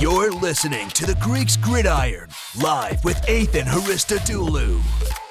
You're listening to the Greeks Gridiron, live with Athan Hristodulu.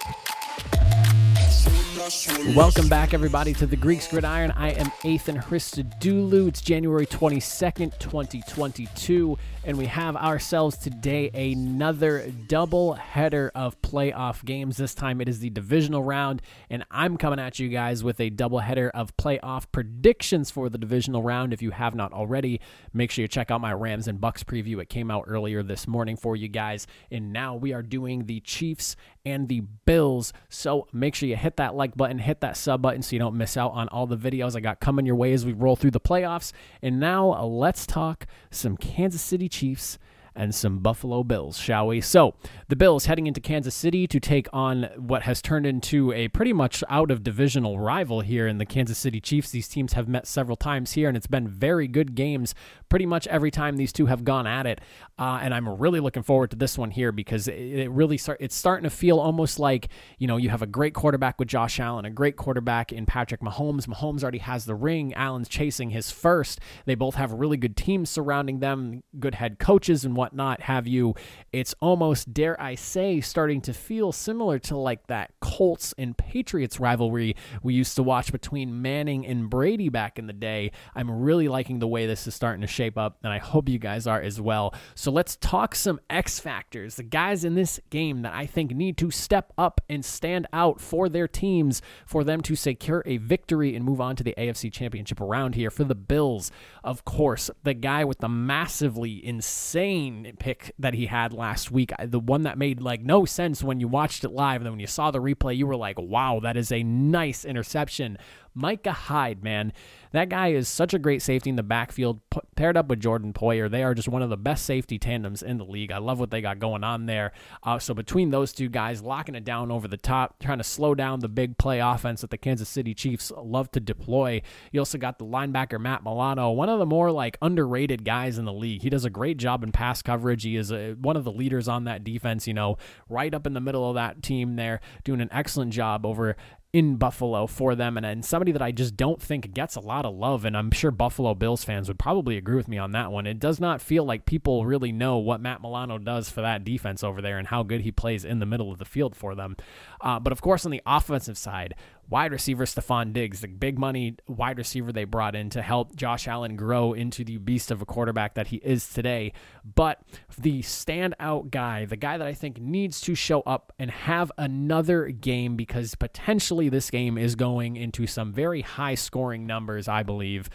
Welcome back, everybody, to the Greeks Gridiron. I am Athan Hristodulu. It's January 22nd, 2022, and we have ourselves today another double header of playoff games. This time it is the divisional round, and I'm coming at you guys with a double header of playoff predictions for the divisional round. If you have not already, make sure you check out my Rams and Bucs preview. It came out earlier this morning for you guys, and now we are doing the Chiefs and the Bills. So make sure you hit that like button, hit that sub button so you don't miss out on all the videos I got coming your way as we roll through the playoffs. And now uh, let's talk some Kansas City Chiefs and some Buffalo Bills, shall we? So, the Bills heading into Kansas City to take on what has turned into a pretty much out of divisional rival here in the Kansas City Chiefs. These teams have met several times here, and it's been very good games pretty much every time these two have gone at it. Uh, and I'm really looking forward to this one here because it, it really start it's starting to feel almost like you know you have a great quarterback with Josh Allen, a great quarterback in Patrick Mahomes. Mahomes already has the ring. Allen's chasing his first. They both have really good teams surrounding them, good head coaches and whatnot. Have you? It's almost dare I say starting to feel similar to like that Colts and Patriots rivalry we used to watch between Manning and Brady back in the day. I'm really liking the way this is starting to shape up, and I hope you guys are as well. So let's talk some X factors, the guys in this game that I think need to step up and stand out for their teams for them to secure a victory and move on to the AFC Championship around here. For the Bills, of course, the guy with the massively insane pick that he had last week, the one that made like no sense when you watched it live, and then when you saw the replay, you were like, wow, that is a nice interception. Micah Hyde, man. That guy is such a great safety in the backfield, p- paired up with Jordan Poyer. They are just one of the best safety tandems in the league. I love what they got going on there. Uh, so between those two guys, locking it down over the top, trying to slow down the big play offense that the Kansas City Chiefs love to deploy. You also got the linebacker Matt Milano, one of the more like underrated guys in the league. He does a great job in pass coverage. He is a, one of the leaders on that defense. You know, right up in the middle of that team there, doing an excellent job over in Buffalo for them and, and somebody that I just don't think gets a lot of love. And I'm sure Buffalo Bills fans would probably agree with me on that one. It does not feel like people really know what Matt Milano does for that defense over there and how good he plays in the middle of the field for them. Uh, but of course, on the offensive side, wide receiver Stefon Diggs, the big money wide receiver they brought in to help Josh Allen grow into the beast of a quarterback that he is today. But the standout guy, the guy that I think needs to show up and have another game because potentially this game is going into some very high scoring numbers, I believe.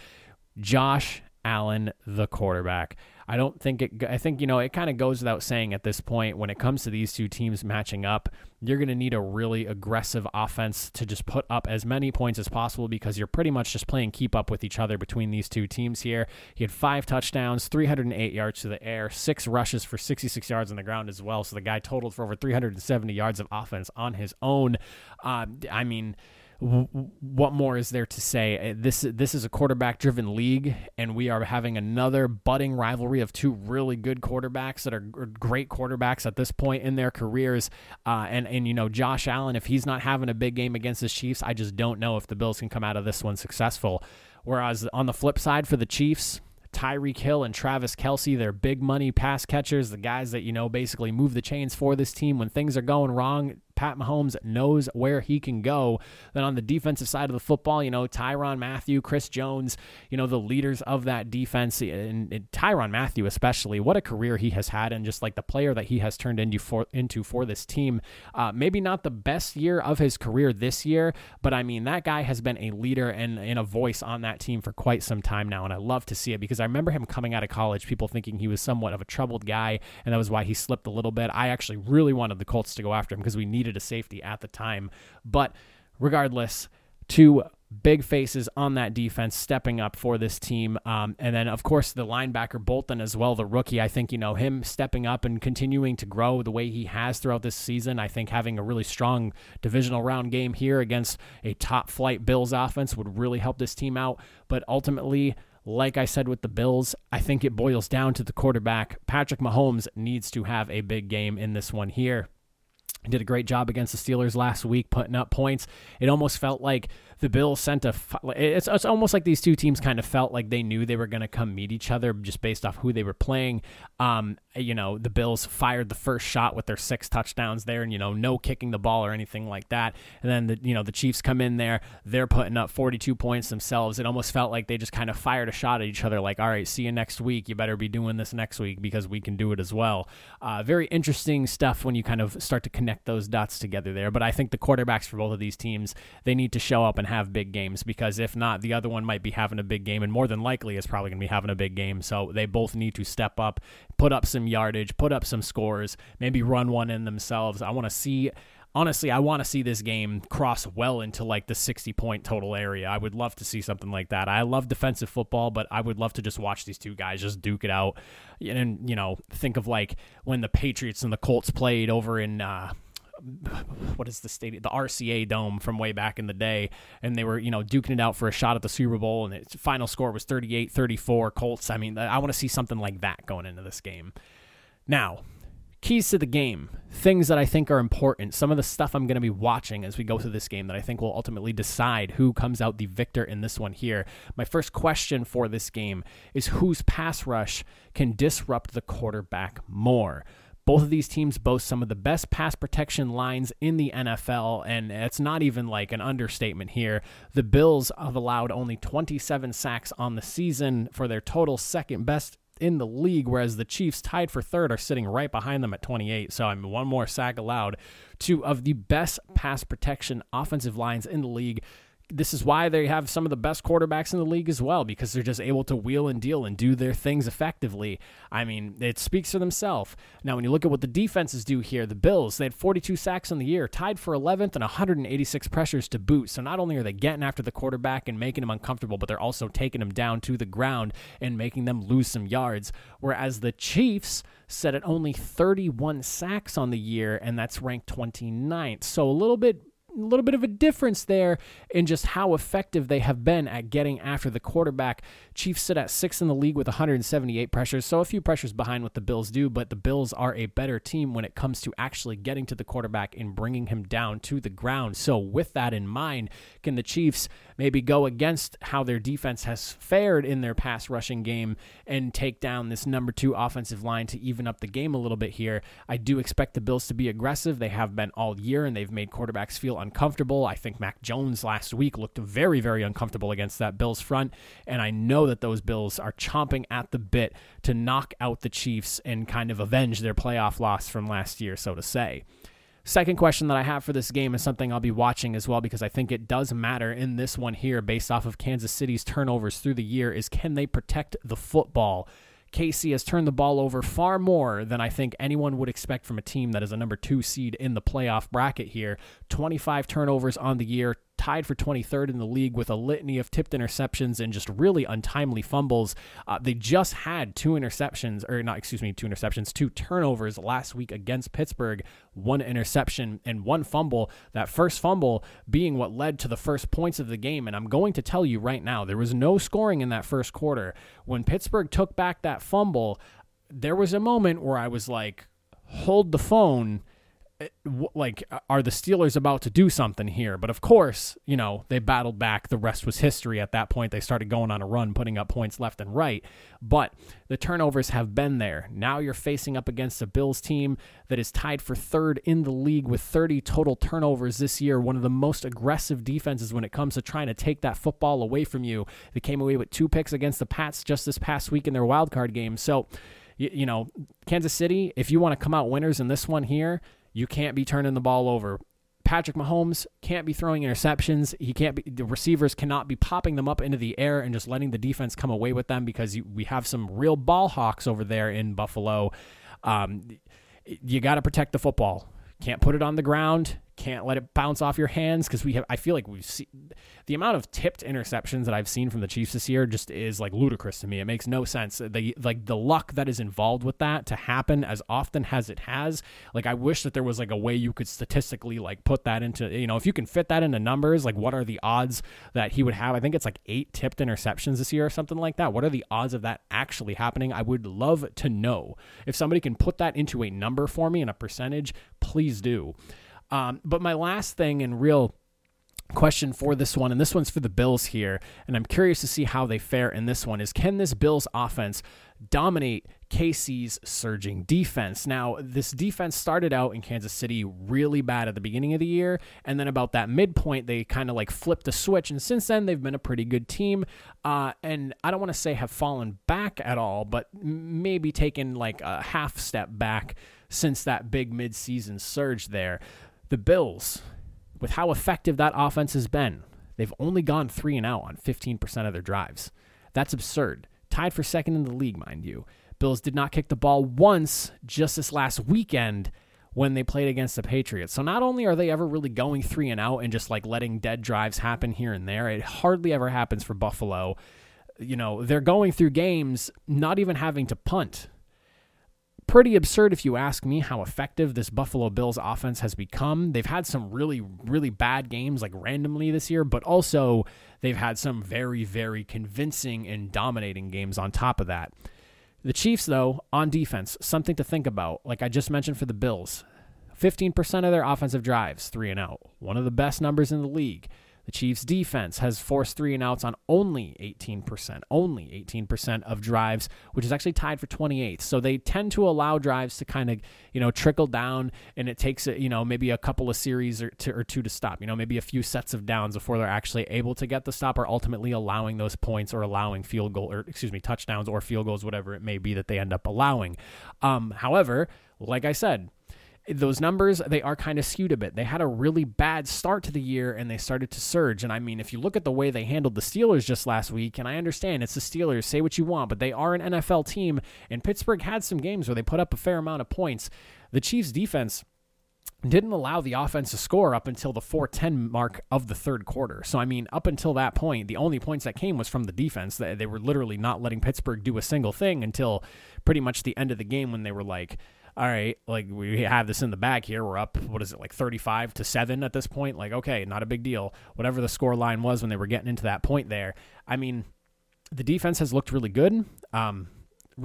Josh Allen, the quarterback. I don't think it, I think, you know, it kind of goes without saying at this point when it comes to these two teams matching up, you're going to need a really aggressive offense to just put up as many points as possible because you're pretty much just playing keep up with each other between these two teams here. He had five touchdowns, 308 yards to the air, six rushes for 66 yards on the ground as well. So the guy totaled for over 370 yards of offense on his own. Uh, I mean, what more is there to say? Uh, this this is a quarterback driven league, and we are having another budding rivalry of two really good quarterbacks that are great quarterbacks at this point in their careers. Uh, and and you know Josh Allen, if he's not having a big game against the Chiefs, I just don't know if the Bills can come out of this one successful. Whereas on the flip side for the Chiefs, Tyreek Hill and Travis Kelce, they're big money pass catchers, the guys that, you know, basically move the chains for this team when things are going wrong. Pat Mahomes knows where he can go. Then on the defensive side of the football, you know, Tyrann Mathieu, Chris Jones, you know, the leaders of that defense, and, and Tyrann Mathieu especially, what a career he has had, and just like the player that he has turned into for into for this team. Uh, maybe not the best year of his career this year, but I mean that guy has been a leader and, and a voice on that team for quite some time now, and I love to see it because I remember him coming out of college, people thinking he was somewhat of a troubled guy, and that was why he slipped a little bit. I actually really wanted the Colts to go after him because we needed needed a safety at the time. But regardless, two big faces on that defense stepping up for this team. Um, and then, of course, the linebacker Bolton as well, the rookie. I think, you know, him stepping up and continuing to grow the way he has throughout this season. I think having a really strong divisional round game here against a top flight Bills offense would really help this team out. But ultimately, like I said with the Bills, I think it boils down to the quarterback. Patrick Mahomes needs to have a big game in this one here did a great job against the Steelers last week, putting up points. It almost felt like the Bills sent a. It's, it's almost like these two teams kind of felt like they knew they were going to come meet each other just based off who they were playing. Um, you know, the Bills fired the first shot with their six touchdowns there, and you know, no kicking the ball or anything like that. And then the you know the Chiefs come in there, they're putting up 42 points themselves. It almost felt like they just kind of fired a shot at each other, like, all right, see you next week. You better be doing this next week because we can do it as well. Uh, very interesting stuff when you kind of start to connect those dots together there. But I think the quarterbacks for both of these teams they need to show up and have big games because if not, the other one might be having a big game, and more than likely is probably going to be having a big game. So they both need to step up, put up some yardage, put up some scores, maybe run one in themselves. I want to see honestly, I want to see this game cross well into like the 60 point total area. I would love to see something like that. I love defensive football, but I would love to just watch these two guys just duke it out. And, you know, think of like when the Patriots and the Colts played over in, uh, what is the stadium the RCA dome from way back in the day and they were you know duking it out for a shot at the Super Bowl and its final score was 38-34 Colts. I mean I want to see something like that going into this game. Now keys to the game things that I think are important some of the stuff I'm going to be watching as we go through this game that I think will ultimately decide who comes out the victor in this one here. My first question for this game is whose pass rush can disrupt the quarterback more both of these teams boast some of the best pass protection lines in the NFL, and it's not even like an understatement here. The Bills have allowed only 27 sacks on the season for their total second best in the league, whereas the Chiefs, tied for third, are sitting right behind them at 28. So I'm one more sack allowed. Two of the best pass protection offensive lines in the league this is why they have some of the best quarterbacks in the league as well because they're just able to wheel and deal and do their things effectively. I mean, it speaks for themselves. Now, when you look at what the defenses do here, the Bills, they had 42 sacks in the year, tied for 11th and 186 pressures to boot. So not only are they getting after the quarterback and making him uncomfortable, but they're also taking him down to the ground and making them lose some yards. Whereas the Chiefs set at only 31 sacks on the year, and that's ranked 29th. So a little bit little bit of a difference there in just how effective they have been at getting after the quarterback. Chiefs sit at sixth in the league with 178 pressures, so a few pressures behind what the Bills do, but the Bills are a better team when it comes to actually getting to the quarterback and bringing him down to the ground. So, with that in mind, can the Chiefs maybe go against how their defense has fared in their pass rushing game and take down this number two offensive line to even up the game a little bit here? I do expect the Bills to be aggressive. They have been all year, and they've made quarterbacks feel uncomfortable. I think Mac Jones last week looked very, very uncomfortable against that Bills front, and I know that those Bills are chomping at the bit to knock out the Chiefs and kind of avenge their playoff loss from last year, so to say. Second question that I have for this game is something I'll be watching as well because I think it does matter in this one here based off of Kansas City's turnovers through the year is can they protect the football? KC has turned the ball over far more than I think anyone would expect from a team that is a number two seed in the playoff bracket here. 25 turnovers on the year, tied for 23rd in the league with a litany of tipped interceptions and just really untimely fumbles. Uh, they just had two interceptions, or not, excuse me, two interceptions, two turnovers last week against Pittsburgh, one interception and one fumble. That first fumble being what led to the first points of the game. And I'm going to tell you right now, there was no scoring in that first quarter. When Pittsburgh took back that fumble, there was a moment where I was like, hold the phone like are the Steelers about to do something here? But of course, you know, they battled back. The rest was history at that point. They started going on a run, putting up points left and right. But the turnovers have been there. Now you're facing up against a Bills team that is tied for third in the league with 30 total turnovers this year, one of the most aggressive defenses when it comes to trying to take that football away from you. They came away with two picks against the Pats just this past week in their wild card game. So, you, you know, Kansas City, if you want to come out winners in this one here, you can't be turning the ball over. Patrick Mahomes can't be throwing interceptions. He can't be the receivers cannot be popping them up into the air and just letting the defense come away with them because we have some real ball hawks over there in Buffalo. Um, you got to protect the football. Can't put it on the ground can't let it bounce off your hands because we have I feel like we've seen the amount of tipped interceptions that I've seen from the Chiefs this year just is like ludicrous to me. It makes no sense. The like the luck that is involved with that to happen as often as it has. Like I wish that there was like a way you could statistically like put that into you know if you can fit that into numbers like what are the odds that he would have? I think it's like eight tipped interceptions this year or something like that. What are the odds of that actually happening? I would love to know if somebody can put that into a number for me and a percentage. Please do. Um, but my last thing and real question for this one, and this one's for the Bills here, and I'm curious to see how they fare in this one, is can this Bills offense dominate KC's surging defense? Now, this defense started out in Kansas City really bad at the beginning of the year, and then about that midpoint, they kind of like flipped the switch, and since then, they've been a pretty good team, uh, and I don't want to say have fallen back at all, but maybe taken like a half step back since that big midseason surge there. The Bills, with how effective that offense has been, they've only gone three and out on 15% of their drives. That's absurd. Tied for second in the league, mind you. Bills did not kick the ball once just this last weekend when they played against the Patriots. So not only are they ever really going three and out and just like letting dead drives happen here and there, it hardly ever happens for Buffalo. You know, they're going through games not even having to punt pretty absurd if you ask me how effective this Buffalo Bills offense has become. They've had some really, really bad games like randomly this year, but also they've had some very, very convincing and dominating games on top of that. The Chiefs, though, on defense, something to think about. Like I just mentioned for the Bills, 15% of their offensive drives, three and out. One of the best numbers in the league. The Chiefs' defense has forced three and outs on only 18%, only 18% of drives, which is actually tied for 28th. So they tend to allow drives to kind of, you know, trickle down, and it takes, you know, maybe a couple of series or, or two to stop, you know, maybe a few sets of downs before they're actually able to get the stop or ultimately allowing those points or allowing field goal or, excuse me, touchdowns or field goals, whatever it may be that they end up allowing. Um, however, like I said, those numbers they are kind of skewed a bit. They had a really bad start to the year and they started to surge. And I mean, if you look at the way they handled the Steelers just last week, and I understand it's the Steelers, say what you want, but they are an NFL team, and Pittsburgh had some games where they put up a fair amount of points. The Chiefs' defense didn't allow the offense to score up until the 410 mark of the third quarter. So, I mean, up until that point, the only points that came was from the defense. They were literally not letting Pittsburgh do a single thing until pretty much the end of the game when they were like, all right, like we have this in the bag here. We're up, what is it, like 35 to 7 at this point? Like, okay, not a big deal. Whatever the score line was when they were getting into that point there. I mean, the defense has looked really good. Um,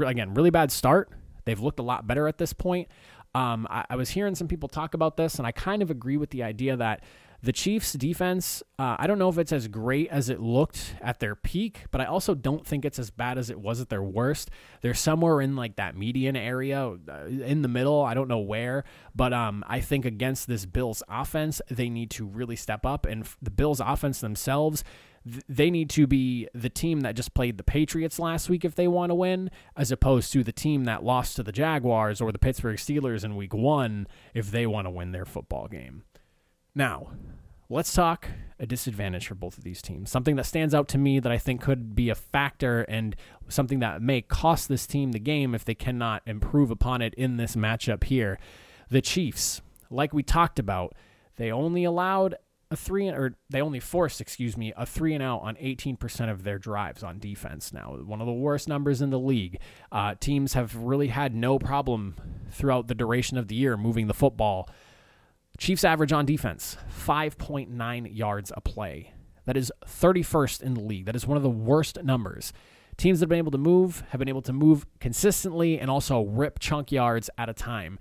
again, really bad start. They've looked a lot better at this point. Um, I, I was hearing some people talk about this, and I kind of agree with the idea that the Chiefs' defense, uh, I don't know if it's as great as it looked at their peak, but I also don't think it's as bad as it was at their worst. They're somewhere in like that median area, uh, in the middle. I don't know where, but um, I think against this Bills offense, they need to really step up. And the Bills offense themselves, they need to be the team that just played the Patriots last week if they want to win, as opposed to the team that lost to the Jaguars or the Pittsburgh Steelers in week one if they want to win their football game. Now, let's talk a disadvantage for both of these teams. Something that stands out to me that I think could be a factor and something that may cost this team the game if they cannot improve upon it in this matchup here. The Chiefs, like we talked about, they only allowed a three or they only forced, excuse me, a three and out on 18% of their drives on defense. Now, one of the worst numbers in the league. Uh, teams have really had no problem throughout the duration of the year moving the football Chiefs average on defense, 5.9 yards a play. That is 31st in the league. That is one of the worst numbers. Teams that have been able to move have been able to move consistently and also rip chunk yards at a time.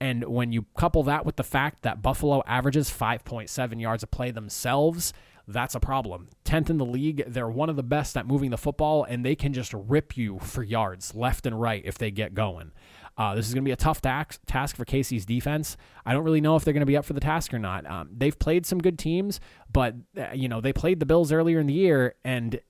And when you couple that with the fact that Buffalo averages 5.7 yards a play themselves, that's a problem. 10th in the league, they're one of the best at moving the football, and they can just rip you for yards left and right if they get going. Uh, this is going to be a tough task, task for KC's defense. I don't really know if they're going to be up for the task or not. Um, they've played some good teams, but uh, you know they played the Bills earlier in the year, and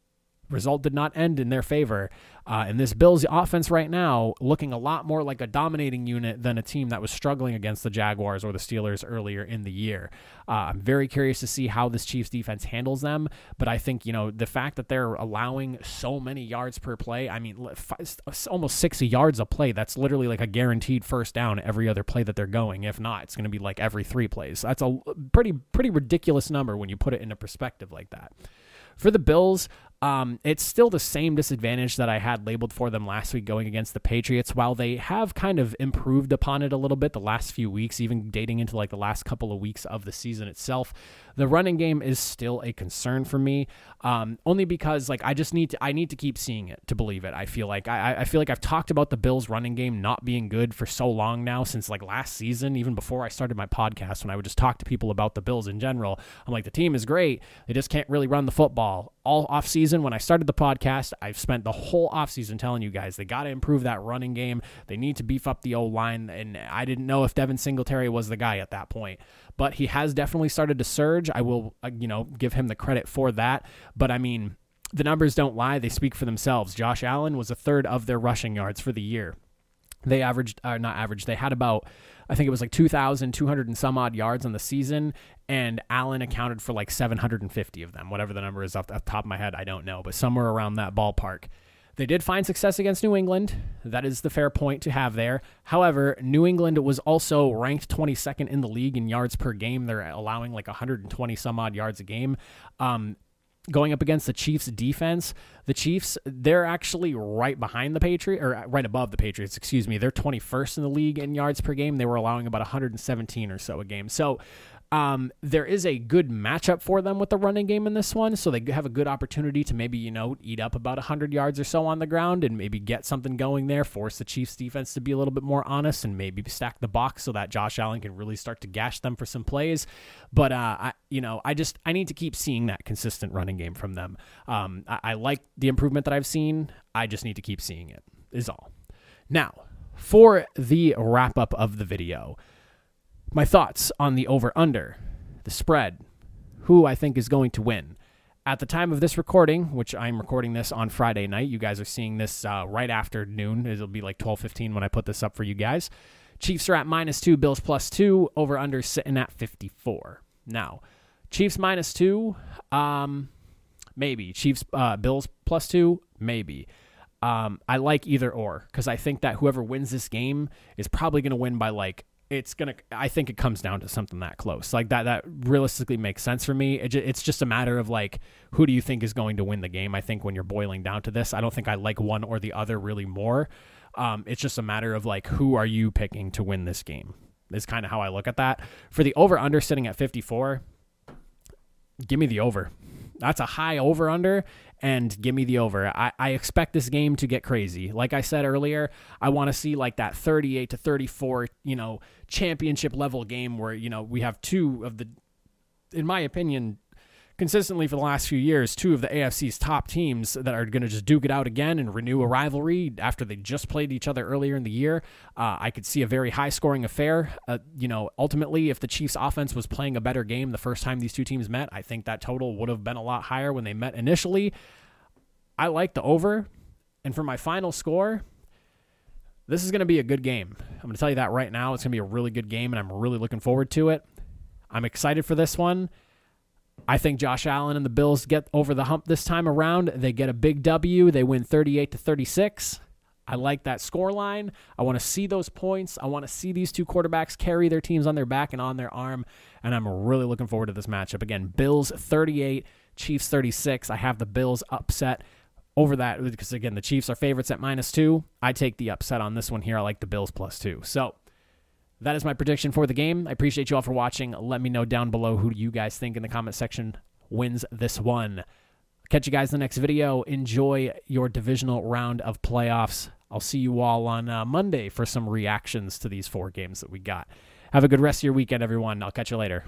result did not end in their favor. Uh, and this Bills offense right now looking a lot more like a dominating unit than a team that was struggling against the Jaguars or the Steelers earlier in the year. Uh, I'm very curious to see how this Chiefs defense handles them. But I think, you know, the fact that they're allowing so many yards per play, I mean, almost 60 yards a play, that's literally like a guaranteed first down every other play that they're going. If not, it's going to be like every three plays. That's a pretty, pretty ridiculous number when you put it into perspective like that. For the Bills, Um, it's still the same disadvantage that I had labeled for them last week going against the Patriots. While they have kind of improved upon it a little bit the last few weeks, even dating into like the last couple of weeks of the season itself, the running game is still a concern for me. Um, only because like I just need to I need to keep seeing it to believe it. I feel like I, I feel like I've talked about the Bills running game not being good for so long now since like last season, even before I started my podcast when I would just talk to people about the Bills in general. I'm like the team is great, they just can't really run the football all offseason when I started the podcast, I've spent the whole offseason telling you guys they got to improve that running game. They need to beef up the O line. And I didn't know if Devin Singletary was the guy at that point, but he has definitely started to surge. I will, uh, you know, give him the credit for that. But I mean, the numbers don't lie, they speak for themselves. Josh Allen was a third of their rushing yards for the year. They averaged, uh, not average, they had about I think it was like 2,200 and some odd yards on the season, and Allen accounted for like 750 of them. Whatever the number is off the top of my head, I don't know, but somewhere around that ballpark. They did find success against New England. That is the fair point to have there. However, New England was also ranked 22nd in the league in yards per game. They're allowing like 120 some odd yards a game. Um, going up against the Chiefs defense, the Chiefs, they're actually right behind the Patriots, or right above the Patriots, excuse me. They're 21st in the league in yards per game. They were allowing about 117 or so a game. So um, there is a good matchup for them with the running game in this one, so they have a good opportunity to maybe you know eat up about 100 yards or so on the ground and maybe get something going there, force the Chiefs defense to be a little bit more honest and maybe stack the box so that Josh Allen can really start to gash them for some plays. But uh, I, you know, I just I need to keep seeing that consistent running game from them. Um, I, I like the improvement that I've seen. I just need to keep seeing it. Is all. Now for the wrap up of the video my thoughts on the over under, the spread, who I think is going to win. At the time of this recording, which I'm recording this on Friday night, you guys are seeing this uh, right after noon. It'll be like 12:15 when I put this up for you guys. Chiefs are at minus two, Bills plus two, over under sitting at 54. Now, Chiefs minus two, um, maybe. Chiefs, uh, Bills plus two, maybe. Um, I like either or because I think that whoever wins this game is probably going to win by like it's gonna i think it comes down to something that close. Like that that realistically makes sense for me. It, it's just a matter of like who do you think is going to win the game? I think when you're boiling down to this i don't think i like one or the other really more. Um, it's just a matter of like who are you picking to win this game is kind of how i look at that. For the over under sitting at 54 give me the over that's a high over under and give me the over. I, I expect this game to get crazy. Like I said earlier, I want to see like that 38 to 34, you know, championship level game where, you know, we have two of the, in my opinion, consistently for the last few years, two of the AFC's top teams that are going to just duke it out again and renew a rivalry after they just played each other earlier in the year. Uh, I could see a very high scoring affair. Uh, you know, ultimately, if the Chiefs' offense was playing a better game the first time these two teams met, I think that total would have been a lot higher when they met initially. I like the over. And for my final score, this is going to be a good game. I'm going to tell you that right now. It's going to be a really good game, and I'm really looking forward to it. I'm excited for this one. I think Josh Allen and the Bills get over the hump this time around. They get a big W. They win 38 to 36. I like that score line. I want to see those points. I want to see these two quarterbacks carry their teams on their back and on their arm. And I'm really looking forward to this matchup. Again, Bills 38, Chiefs 36. I have the Bills upset over that because, again, the Chiefs are favorites at minus two. I take the upset on this one here. I like the Bills plus two. So that is my prediction for the game. I appreciate you all for watching. Let me know down below who you guys think in the comment section wins this one. Catch you guys in the next video. Enjoy your divisional round of playoffs. I'll see you all on uh, Monday for some reactions to these four games that we got. Have a good rest of your weekend, everyone. I'll catch you later.